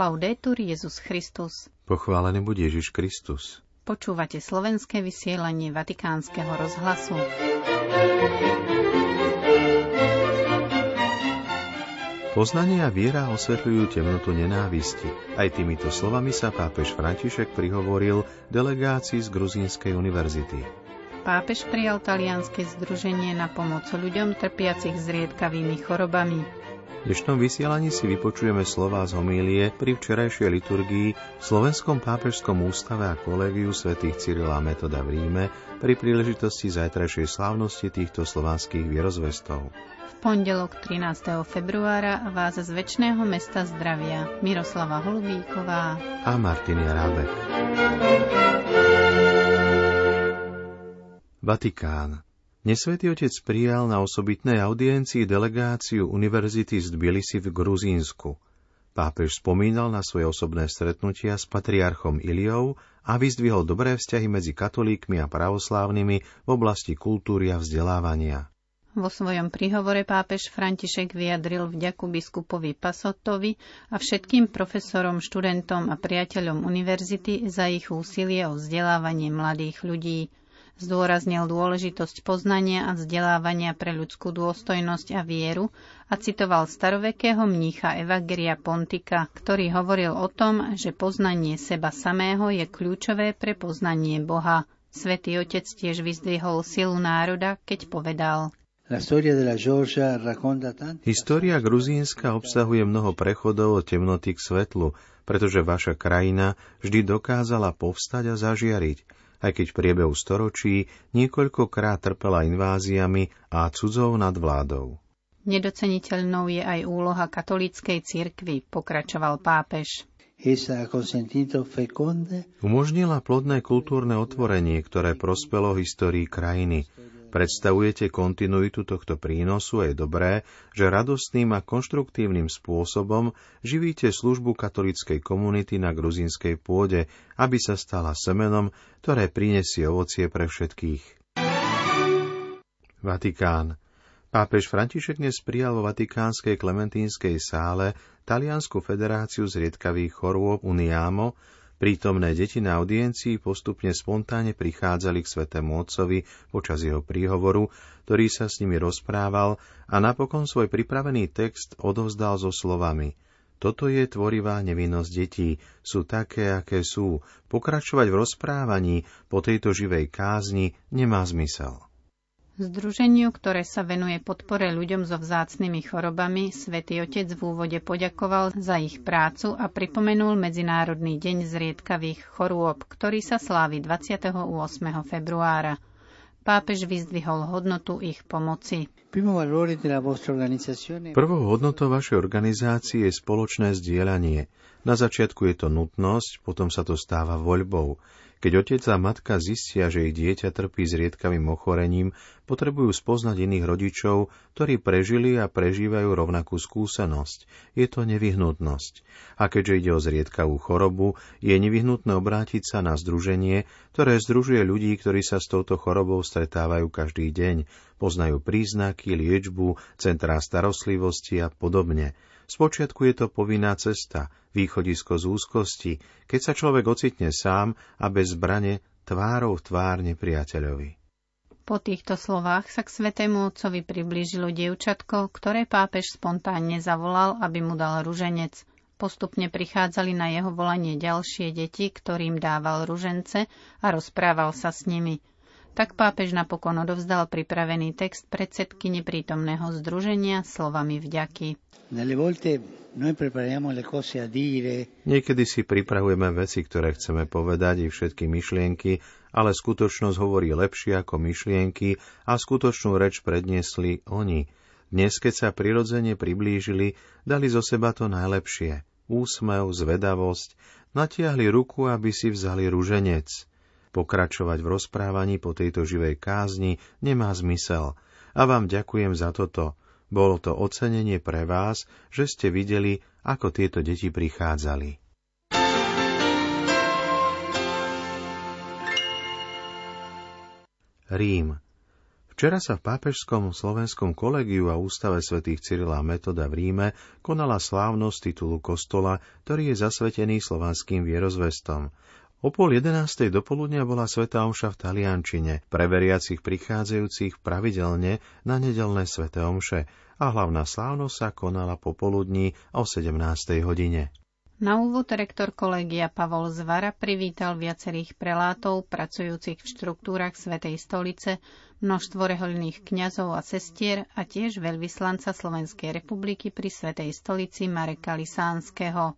Laudetur Jezus Christus. Pochválený buď Ježiš Kristus. Počúvate slovenské vysielanie Vatikánskeho rozhlasu. Poznanie a viera osvetľujú temnotu nenávisti. Aj týmito slovami sa pápež František prihovoril delegácii z Gruzínskej univerzity. Pápež prijal talianske združenie na pomoc ľuďom trpiacich zriedkavými chorobami. V dnešnom vysielaní si vypočujeme slová z homílie pri včerajšej liturgii v Slovenskom pápežskom ústave a kolégiu svätých Cyrila Metoda v Ríme pri príležitosti zajtrajšej slávnosti týchto slovanských vierozvestov. V pondelok 13. februára vás z väčšného mesta zdravia Miroslava Holubíková a Martina Rábek. Vatikán. Nesvetý otec prijal na osobitnej audiencii delegáciu Univerzity z Tbilisi v Gruzínsku. Pápež spomínal na svoje osobné stretnutia s patriarchom Iliou a vyzdvihol dobré vzťahy medzi katolíkmi a pravoslávnymi v oblasti kultúry a vzdelávania. Vo svojom príhovore pápež František vyjadril vďaku biskupovi Pasotovi a všetkým profesorom, študentom a priateľom univerzity za ich úsilie o vzdelávanie mladých ľudí – Zdôraznil dôležitosť poznania a vzdelávania pre ľudskú dôstojnosť a vieru a citoval starovekého mnícha Evageria Pontika, ktorý hovoril o tom, že poznanie seba samého je kľúčové pre poznanie Boha. Svetý otec tiež vyzdvihol silu národa, keď povedal. História gruzínska obsahuje mnoho prechodov od temnoty k svetlu, pretože vaša krajina vždy dokázala povstať a zažiariť aj keď v priebehu storočí niekoľkokrát trpela inváziami a cudzou nadvládou. Nedoceniteľnou je aj úloha katolíckej cirkvy, pokračoval pápež. Umožnila plodné kultúrne otvorenie, ktoré prospelo histórii krajiny, Predstavujete kontinuitu tohto prínosu je dobré, že radostným a konštruktívnym spôsobom živíte službu katolickej komunity na gruzínskej pôde, aby sa stala semenom, ktoré prinesie ovocie pre všetkých. Vatikán. Pápež František dnes prijal vo Vatikánskej klementínskej sále Taliansku federáciu zriedkavých chorôb Uniamo, Prítomné deti na audiencii postupne spontánne prichádzali k svetému otcovi počas jeho príhovoru, ktorý sa s nimi rozprával a napokon svoj pripravený text odovzdal so slovami Toto je tvorivá nevinnosť detí, sú také, aké sú. Pokračovať v rozprávaní po tejto živej kázni nemá zmysel. Združeniu, ktoré sa venuje podpore ľuďom so vzácnymi chorobami, svätý Otec v úvode poďakoval za ich prácu a pripomenul Medzinárodný deň zriedkavých chorôb, ktorý sa slávi 28. februára. Pápež vyzdvihol hodnotu ich pomoci. Prvou hodnotou vašej organizácie je spoločné zdieľanie. Na začiatku je to nutnosť, potom sa to stáva voľbou. Keď otec a matka zistia, že ich dieťa trpí zriedkavým ochorením, potrebujú spoznať iných rodičov, ktorí prežili a prežívajú rovnakú skúsenosť. Je to nevyhnutnosť. A keďže ide o zriedkavú chorobu, je nevyhnutné obrátiť sa na združenie, ktoré združuje ľudí, ktorí sa s touto chorobou stretávajú každý deň, poznajú príznaky, liečbu, centrá starostlivosti a podobne. Spočiatku je to povinná cesta, východisko z úzkosti, keď sa človek ocitne sám a bez zbrane tvárou v tvár nepriateľovi. Po týchto slovách sa k svetému otcovi priblížilo dievčatko, ktoré pápež spontánne zavolal, aby mu dal ruženec. Postupne prichádzali na jeho volanie ďalšie deti, ktorým dával ružence a rozprával sa s nimi tak pápež napokon odovzdal pripravený text predsedky neprítomného združenia slovami vďaky. Niekedy si pripravujeme veci, ktoré chceme povedať i všetky myšlienky, ale skutočnosť hovorí lepšie ako myšlienky a skutočnú reč predniesli oni. Dnes, keď sa prirodzene priblížili, dali zo seba to najlepšie. Úsmev, zvedavosť, natiahli ruku, aby si vzali ruženec – Pokračovať v rozprávaní po tejto živej kázni nemá zmysel. A vám ďakujem za toto. Bolo to ocenenie pre vás, že ste videli, ako tieto deti prichádzali. Rím. Včera sa v pápežskom slovenskom kolegiu a ústave svätých Cyrila Metoda v Ríme konala slávnosť titulu kostola, ktorý je zasvetený slovanským vierozvestom. O pol jedenástej dopoludnia bola Sveta Omša v Taliančine, pre veriacich prichádzajúcich pravidelne na nedelné Svete Omše a hlavná slávnosť sa konala popoludní o 17. hodine. Na úvod rektor kolegia Pavol Zvara privítal viacerých prelátov pracujúcich v štruktúrach Svetej stolice, množstvo rehoľných kňazov a sestier a tiež veľvyslanca Slovenskej republiky pri Svetej stolici Mareka Lisánskeho.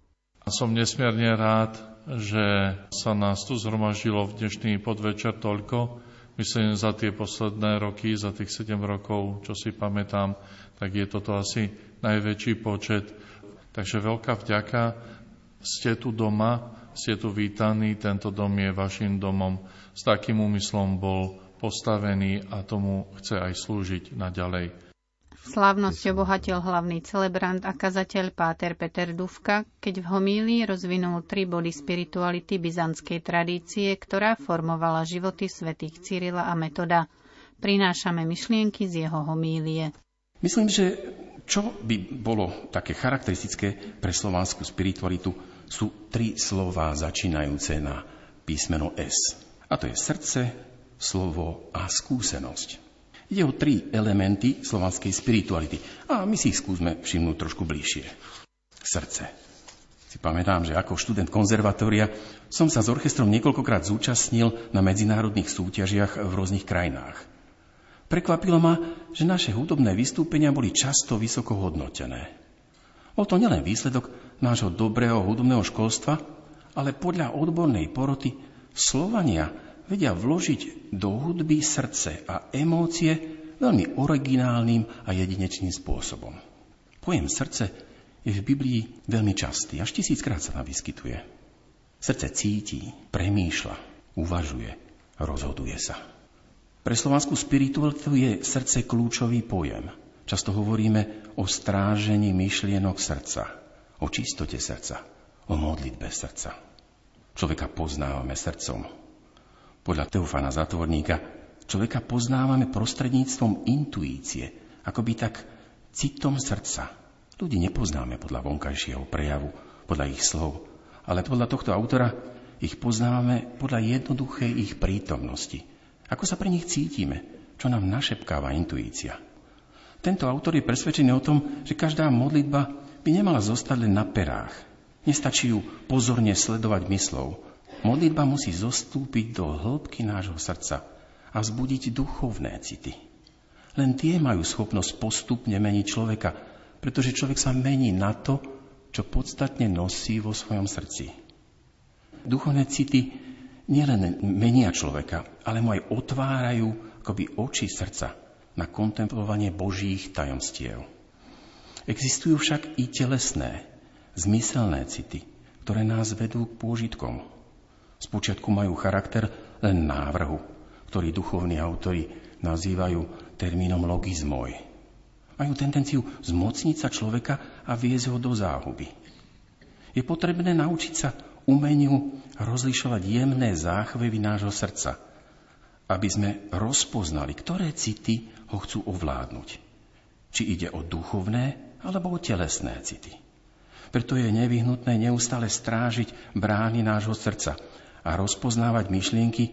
Som nesmierne rád, že sa nás tu zhromaždilo v dnešný podvečer toľko. Myslím, za tie posledné roky, za tých 7 rokov, čo si pamätám, tak je toto asi najväčší počet. Takže veľká vďaka ste tu doma, ste tu vítaní, tento dom je vašim domom. S takým úmyslom bol postavený a tomu chce aj slúžiť naďalej. Slávnosť obohatil hlavný celebrant a kazateľ Páter Peter Dufka, keď v homílii rozvinul tri body spirituality byzantskej tradície, ktorá formovala životy svätých Cyrila a Metoda. Prinášame myšlienky z jeho homílie. Myslím, že čo by bolo také charakteristické pre slovanskú spiritualitu, sú tri slova začínajúce na písmeno S. A to je srdce, slovo a skúsenosť. Ide o tri elementy slovanskej spirituality. A my si ich skúsme všimnúť trošku bližšie. Srdce. Si pamätám, že ako študent konzervatória som sa s orchestrom niekoľkokrát zúčastnil na medzinárodných súťažiach v rôznych krajinách. Prekvapilo ma, že naše hudobné vystúpenia boli často vysoko hodnotené. Bol to nielen výsledok nášho dobrého hudobného školstva, ale podľa odbornej poroty Slovania vedia vložiť do hudby srdce a emócie veľmi originálnym a jedinečným spôsobom. Pojem srdce je v Biblii veľmi častý, až tisíckrát sa tam vyskytuje. Srdce cíti, premýšľa, uvažuje, rozhoduje sa. Pre slovanskú spiritualitu je srdce kľúčový pojem. Často hovoríme o strážení myšlienok srdca o čistote srdca, o modlitbe srdca. Človeka poznávame srdcom. Podľa Teofana Zatvorníka človeka poznávame prostredníctvom intuície, akoby tak citom srdca. Ľudí nepoznáme podľa vonkajšieho prejavu, podľa ich slov, ale podľa tohto autora ich poznávame podľa jednoduchej ich prítomnosti. Ako sa pre nich cítime, čo nám našepkáva intuícia. Tento autor je presvedčený o tom, že každá modlitba by nemala zostať len na perách. Nestačí ju pozorne sledovať myslou. Modlitba musí zostúpiť do hĺbky nášho srdca a vzbudiť duchovné city. Len tie majú schopnosť postupne meniť človeka, pretože človek sa mení na to, čo podstatne nosí vo svojom srdci. Duchovné city nielen menia človeka, ale mu aj otvárajú akoby oči srdca na kontemplovanie Božích tajomstiev. Existujú však i telesné, zmyselné city, ktoré nás vedú k pôžitkom. Spočiatku majú charakter len návrhu, ktorý duchovní autori nazývajú termínom logizmoj. Majú tendenciu zmocniť sa človeka a viesť ho do záhuby. Je potrebné naučiť sa umeniu rozlišovať jemné záchvevy nášho srdca, aby sme rozpoznali, ktoré city ho chcú ovládnuť. Či ide o duchovné alebo o telesné city. Preto je nevyhnutné neustále strážiť brány nášho srdca a rozpoznávať myšlienky,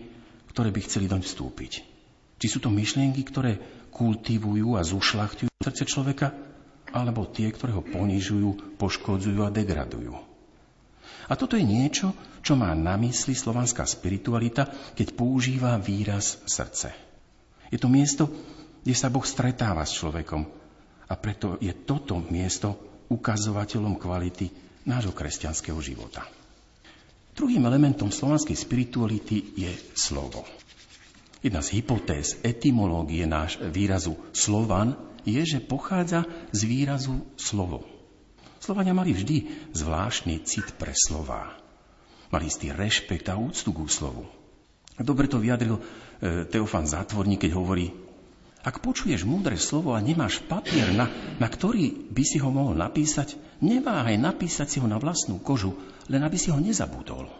ktoré by chceli doň vstúpiť. Či sú to myšlienky, ktoré kultivujú a zušlachtujú srdce človeka, alebo tie, ktoré ho ponižujú, poškodzujú a degradujú. A toto je niečo, čo má na mysli slovanská spiritualita, keď používa výraz srdce. Je to miesto, kde sa Boh stretáva s človekom a preto je toto miesto ukazovateľom kvality nášho kresťanského života. Druhým elementom slovanskej spirituality je slovo. Jedna z hypotéz etymológie náš výrazu slovan je, že pochádza z výrazu slovo. Slovania mali vždy zvláštny cit pre slová. Mali istý rešpekt a úctu k slovu. Dobre to vyjadril e, Teofan Zátvorník, keď hovorí, ak počuješ múdre slovo a nemáš papier, na, na ktorý by si ho mohol napísať, neváhaj napísať si ho na vlastnú kožu, len aby si ho nezabudol.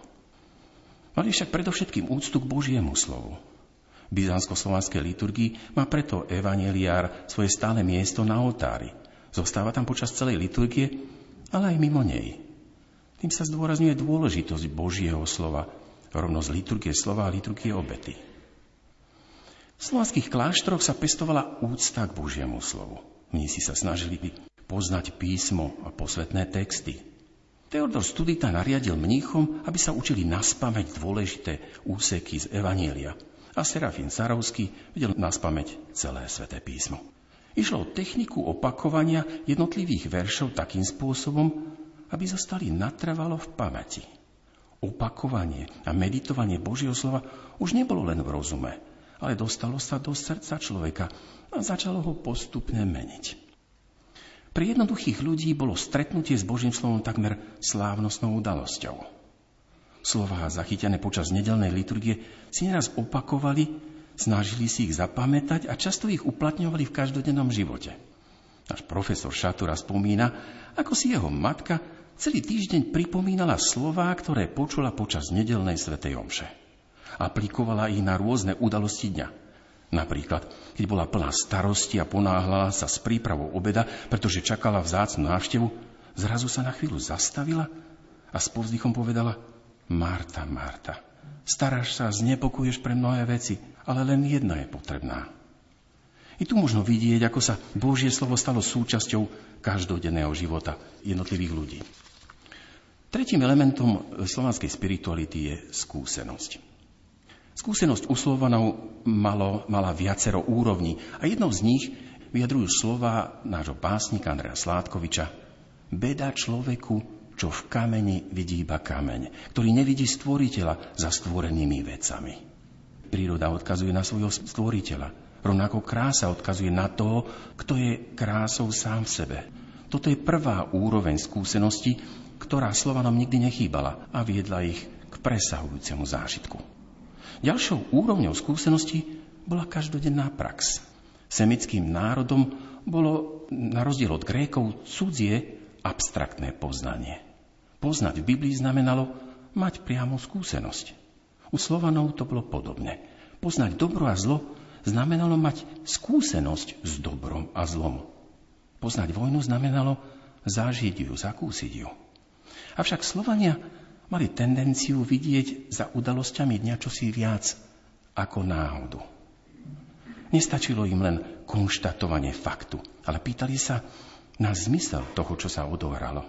Mali však predovšetkým úctu k Božiemu slovu. V byzantsko-slovanskej liturgii má preto evaneliár svoje stále miesto na oltári. Zostáva tam počas celej liturgie, ale aj mimo nej. Tým sa zdôrazňuje dôležitosť Božieho slova, rovnosť liturgie slova a liturgie obety. V slovanských kláštoroch sa pestovala úcta k Božiemu slovu. Mnísi sa snažili poznať písmo a posvetné texty. Teodor Studita nariadil mníchom, aby sa učili naspameť dôležité úseky z Evanielia – a Serafín Sarovský vedel naspameť celé sväté písmo. Išlo o techniku opakovania jednotlivých veršov takým spôsobom, aby zostali natrvalo v pamäti. Opakovanie a meditovanie Božieho slova už nebolo len v rozume, ale dostalo sa do srdca človeka a začalo ho postupne meniť. Pre jednoduchých ľudí bolo stretnutie s Božím slovom takmer slávnostnou udalosťou slová zachytené počas nedelnej liturgie si neraz opakovali, snažili si ich zapamätať a často ich uplatňovali v každodennom živote. Náš profesor Šatura spomína, ako si jeho matka celý týždeň pripomínala slová, ktoré počula počas nedelnej svetej omše. Aplikovala ich na rôzne udalosti dňa. Napríklad, keď bola plná starosti a ponáhľala sa s prípravou obeda, pretože čakala vzácnu návštevu, zrazu sa na chvíľu zastavila a s povzdychom povedala – Marta, Marta, staráš sa, znepokuješ pre mnohé veci, ale len jedna je potrebná. I tu možno vidieť, ako sa Božie slovo stalo súčasťou každodenného života jednotlivých ľudí. Tretím elementom slovanskej spirituality je skúsenosť. Skúsenosť u Slovanov malo, mala viacero úrovní a jednou z nich vyjadrujú slova nášho básnika Andreja Sládkoviča Beda človeku, čo v kameni vidí iba kameň, ktorý nevidí stvoriteľa za stvorenými vecami. Príroda odkazuje na svojho stvoriteľa. Rovnako krása odkazuje na toho, kto je krásou sám v sebe. Toto je prvá úroveň skúsenosti, ktorá Slovanom nikdy nechýbala a viedla ich k presahujúcemu zážitku. Ďalšou úrovňou skúsenosti bola každodenná prax. Semickým národom bolo, na rozdiel od Grékov, cudzie abstraktné poznanie. Poznať v Biblii znamenalo mať priamu skúsenosť. U Slovanov to bolo podobne. Poznať dobro a zlo znamenalo mať skúsenosť s dobrom a zlom. Poznať vojnu znamenalo zažiť ju, zakúsiť ju. Avšak Slovania mali tendenciu vidieť za udalosťami dňa čosi viac ako náhodu. Nestačilo im len konštatovanie faktu, ale pýtali sa na zmysel toho, čo sa odohralo.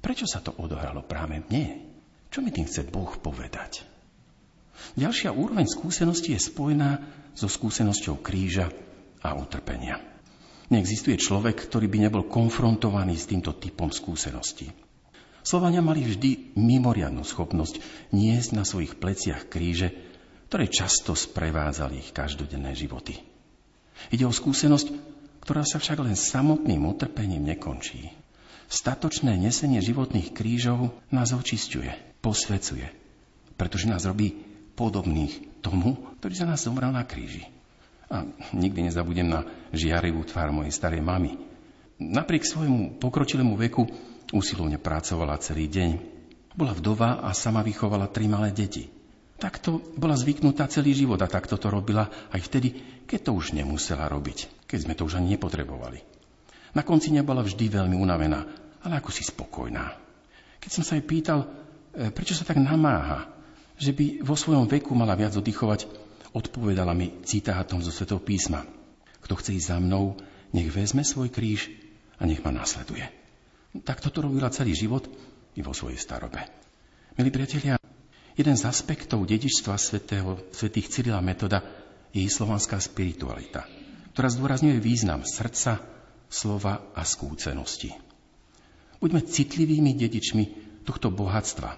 Prečo sa to odohralo práve mne? Čo mi tým chce Boh povedať? Ďalšia úroveň skúsenosti je spojená so skúsenosťou kríža a utrpenia. Neexistuje človek, ktorý by nebol konfrontovaný s týmto typom skúseností. Slovania mali vždy mimoriadnú schopnosť niesť na svojich pleciach kríže, ktoré často sprevádzali ich každodenné životy. Ide o skúsenosť, ktorá sa však len samotným utrpením nekončí. Statočné nesenie životných krížov nás očisťuje, posvecuje, pretože nás robí podobných tomu, ktorý za nás zomrel na kríži. A nikdy nezabudem na žiarivú tvár mojej starej mamy. Napriek svojmu pokročilému veku usilovne pracovala celý deň. Bola vdova a sama vychovala tri malé deti. Takto bola zvyknutá celý život a takto to robila aj vtedy, keď to už nemusela robiť, keď sme to už ani nepotrebovali. Na konci nebola vždy veľmi unavená, ale ako si spokojná. Keď som sa jej pýtal, e, prečo sa tak namáha, že by vo svojom veku mala viac oddychovať, odpovedala mi citátom zo Svetov písma. Kto chce ísť za mnou, nech vezme svoj kríž a nech ma nasleduje. Tak toto robila celý život i vo svojej starobe. Milí priatelia, jeden z aspektov dedičstva svetého, svetých Cyrila metoda je slovanská spiritualita, ktorá zdôrazňuje význam srdca, slova a skúsenosti. Buďme citlivými dedičmi tohto bohatstva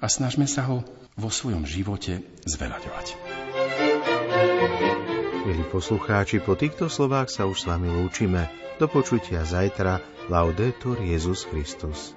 a snažme sa ho vo svojom živote zveľaďovať. Milí poslucháči, po týchto slovách sa už s vami lúčime. Do počutia zajtra. Laudetur Jezus Christus.